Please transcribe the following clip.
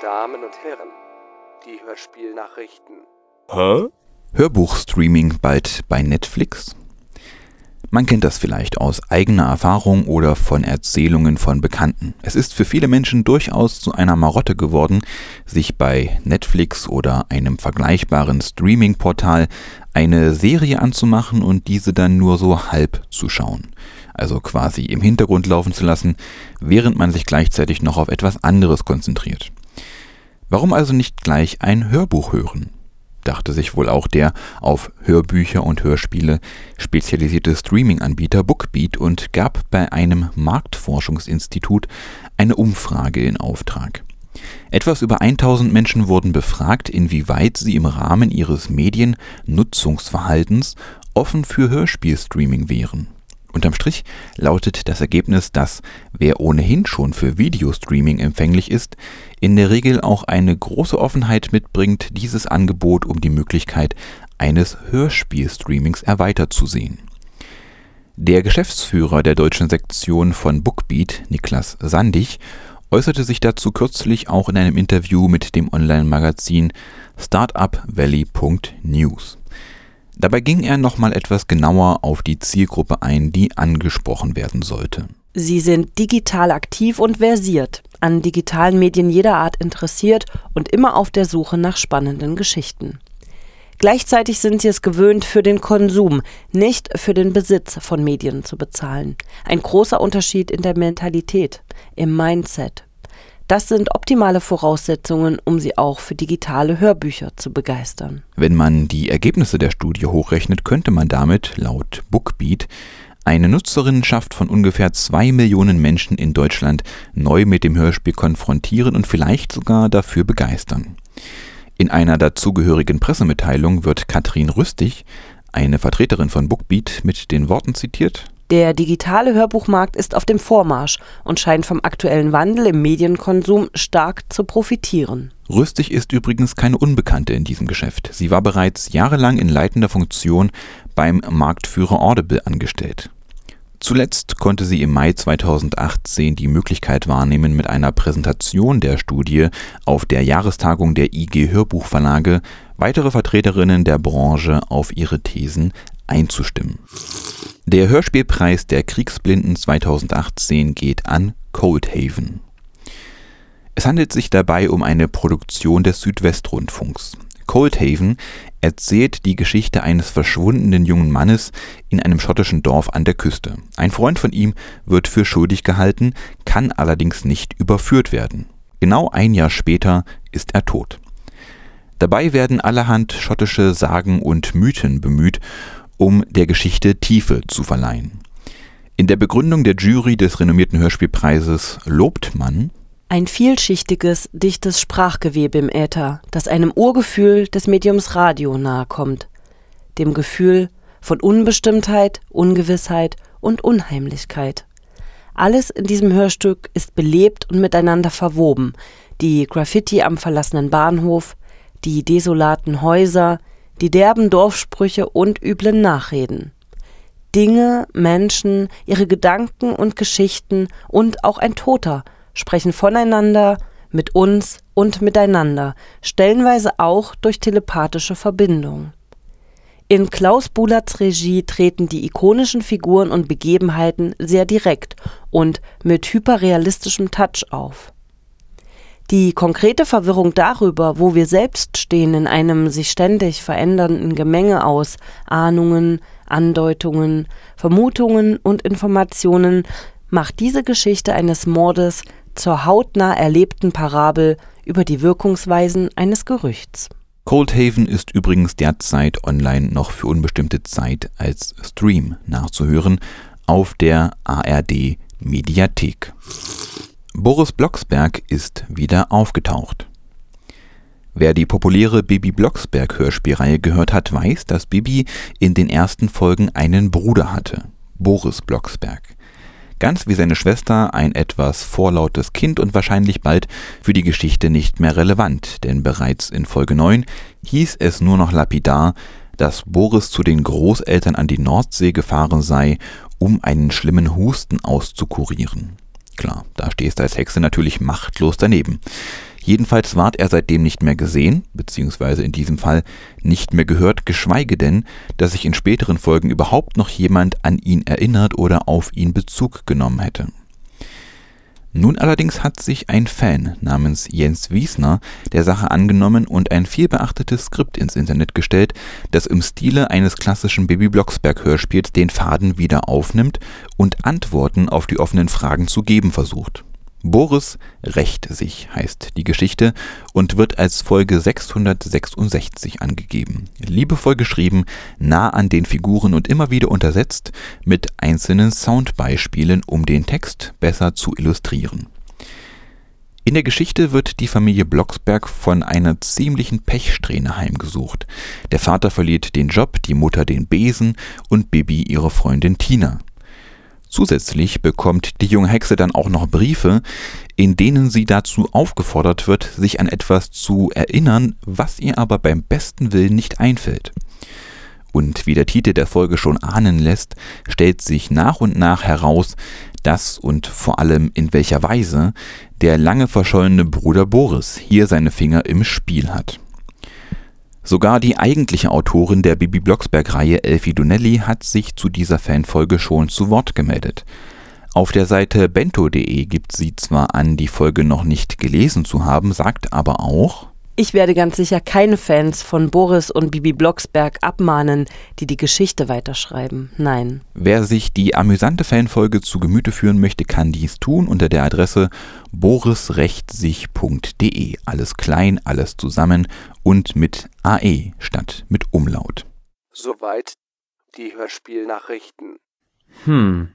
Damen und Herren, die Hörspielnachrichten. Hä? Hörbuchstreaming bald bei Netflix? Man kennt das vielleicht aus eigener Erfahrung oder von Erzählungen von Bekannten. Es ist für viele Menschen durchaus zu einer Marotte geworden, sich bei Netflix oder einem vergleichbaren Streaming-Portal eine Serie anzumachen und diese dann nur so halb zu schauen. Also quasi im Hintergrund laufen zu lassen, während man sich gleichzeitig noch auf etwas anderes konzentriert. Warum also nicht gleich ein Hörbuch hören? dachte sich wohl auch der auf Hörbücher und Hörspiele spezialisierte Streaming-Anbieter Bookbeat und gab bei einem Marktforschungsinstitut eine Umfrage in Auftrag. Etwas über 1000 Menschen wurden befragt, inwieweit sie im Rahmen ihres Mediennutzungsverhaltens offen für Hörspielstreaming wären. Unterm Strich lautet das Ergebnis, dass wer ohnehin schon für Videostreaming empfänglich ist, in der Regel auch eine große Offenheit mitbringt, dieses Angebot um die Möglichkeit eines Hörspielstreamings erweitert zu sehen. Der Geschäftsführer der deutschen Sektion von Bookbeat, Niklas Sandig, äußerte sich dazu kürzlich auch in einem Interview mit dem Online-Magazin startupvalley.news. Dabei ging er nochmal etwas genauer auf die Zielgruppe ein, die angesprochen werden sollte. Sie sind digital aktiv und versiert, an digitalen Medien jeder Art interessiert und immer auf der Suche nach spannenden Geschichten. Gleichzeitig sind sie es gewöhnt, für den Konsum, nicht für den Besitz von Medien zu bezahlen. Ein großer Unterschied in der Mentalität, im Mindset. Das sind optimale Voraussetzungen, um sie auch für digitale Hörbücher zu begeistern. Wenn man die Ergebnisse der Studie hochrechnet, könnte man damit, laut Bookbeat, eine Nutzerinnenschaft von ungefähr zwei Millionen Menschen in Deutschland neu mit dem Hörspiel konfrontieren und vielleicht sogar dafür begeistern. In einer dazugehörigen Pressemitteilung wird Katrin Rüstig, eine Vertreterin von Bookbeat, mit den Worten zitiert der digitale Hörbuchmarkt ist auf dem Vormarsch und scheint vom aktuellen Wandel im Medienkonsum stark zu profitieren. Rüstig ist übrigens keine Unbekannte in diesem Geschäft. Sie war bereits jahrelang in leitender Funktion beim Marktführer Audible angestellt. Zuletzt konnte sie im Mai 2018 die Möglichkeit wahrnehmen, mit einer Präsentation der Studie auf der Jahrestagung der IG Hörbuchverlage weitere Vertreterinnen der Branche auf ihre Thesen einzustimmen. Der Hörspielpreis der Kriegsblinden 2018 geht an Coldhaven. Es handelt sich dabei um eine Produktion des Südwestrundfunks. Coldhaven erzählt die Geschichte eines verschwundenen jungen Mannes in einem schottischen Dorf an der Küste. Ein Freund von ihm wird für schuldig gehalten, kann allerdings nicht überführt werden. Genau ein Jahr später ist er tot. Dabei werden allerhand schottische Sagen und Mythen bemüht um der Geschichte Tiefe zu verleihen. In der Begründung der Jury des renommierten Hörspielpreises lobt man ein vielschichtiges, dichtes Sprachgewebe im Äther, das einem Urgefühl des Mediums Radio nahekommt, dem Gefühl von Unbestimmtheit, Ungewissheit und Unheimlichkeit. Alles in diesem Hörstück ist belebt und miteinander verwoben. Die Graffiti am verlassenen Bahnhof, die desolaten Häuser, die derben Dorfsprüche und üblen Nachreden. Dinge, Menschen, ihre Gedanken und Geschichten und auch ein Toter sprechen voneinander, mit uns und miteinander, stellenweise auch durch telepathische Verbindung. In Klaus Bulatz Regie treten die ikonischen Figuren und Begebenheiten sehr direkt und mit hyperrealistischem Touch auf. Die konkrete Verwirrung darüber, wo wir selbst stehen in einem sich ständig verändernden Gemenge aus Ahnungen, Andeutungen, Vermutungen und Informationen, macht diese Geschichte eines Mordes zur hautnah erlebten Parabel über die Wirkungsweisen eines Gerüchts. Coldhaven ist übrigens derzeit online noch für unbestimmte Zeit als Stream nachzuhören auf der ARD Mediathek. Boris Blocksberg ist wieder aufgetaucht. Wer die populäre Bibi Blocksberg Hörspielreihe gehört hat, weiß, dass Bibi in den ersten Folgen einen Bruder hatte, Boris Blocksberg. Ganz wie seine Schwester ein etwas vorlautes Kind und wahrscheinlich bald für die Geschichte nicht mehr relevant, denn bereits in Folge 9 hieß es nur noch lapidar, dass Boris zu den Großeltern an die Nordsee gefahren sei, um einen schlimmen Husten auszukurieren. Klar, da stehst du als Hexe natürlich machtlos daneben. Jedenfalls ward er seitdem nicht mehr gesehen, beziehungsweise in diesem Fall nicht mehr gehört, geschweige denn, dass sich in späteren Folgen überhaupt noch jemand an ihn erinnert oder auf ihn Bezug genommen hätte. Nun allerdings hat sich ein Fan namens Jens Wiesner der Sache angenommen und ein vielbeachtetes Skript ins Internet gestellt, das im Stile eines klassischen Baby Blocksberg Hörspiels den Faden wieder aufnimmt und Antworten auf die offenen Fragen zu geben versucht Boris rächt sich heißt die Geschichte und wird als Folge 666 angegeben. Liebevoll geschrieben, nah an den Figuren und immer wieder untersetzt mit einzelnen Soundbeispielen, um den Text besser zu illustrieren. In der Geschichte wird die Familie Blocksberg von einer ziemlichen Pechsträhne heimgesucht. Der Vater verliert den Job, die Mutter den Besen und Bibi ihre Freundin Tina. Zusätzlich bekommt die junge Hexe dann auch noch Briefe, in denen sie dazu aufgefordert wird, sich an etwas zu erinnern, was ihr aber beim besten Willen nicht einfällt. Und wie der Titel der Folge schon ahnen lässt, stellt sich nach und nach heraus, dass und vor allem in welcher Weise der lange verschollene Bruder Boris hier seine Finger im Spiel hat. Sogar die eigentliche Autorin der Bibi Blocksberg-Reihe, Elfie Donnelly, hat sich zu dieser Fanfolge schon zu Wort gemeldet. Auf der Seite bento.de gibt sie zwar an, die Folge noch nicht gelesen zu haben, sagt aber auch, ich werde ganz sicher keine Fans von Boris und Bibi Blocksberg abmahnen, die die Geschichte weiterschreiben. Nein. Wer sich die amüsante Fanfolge zu Gemüte führen möchte, kann dies tun unter der Adresse borisrechtsich.de. Alles klein, alles zusammen und mit AE statt mit Umlaut. Soweit die Hörspielnachrichten. Hm.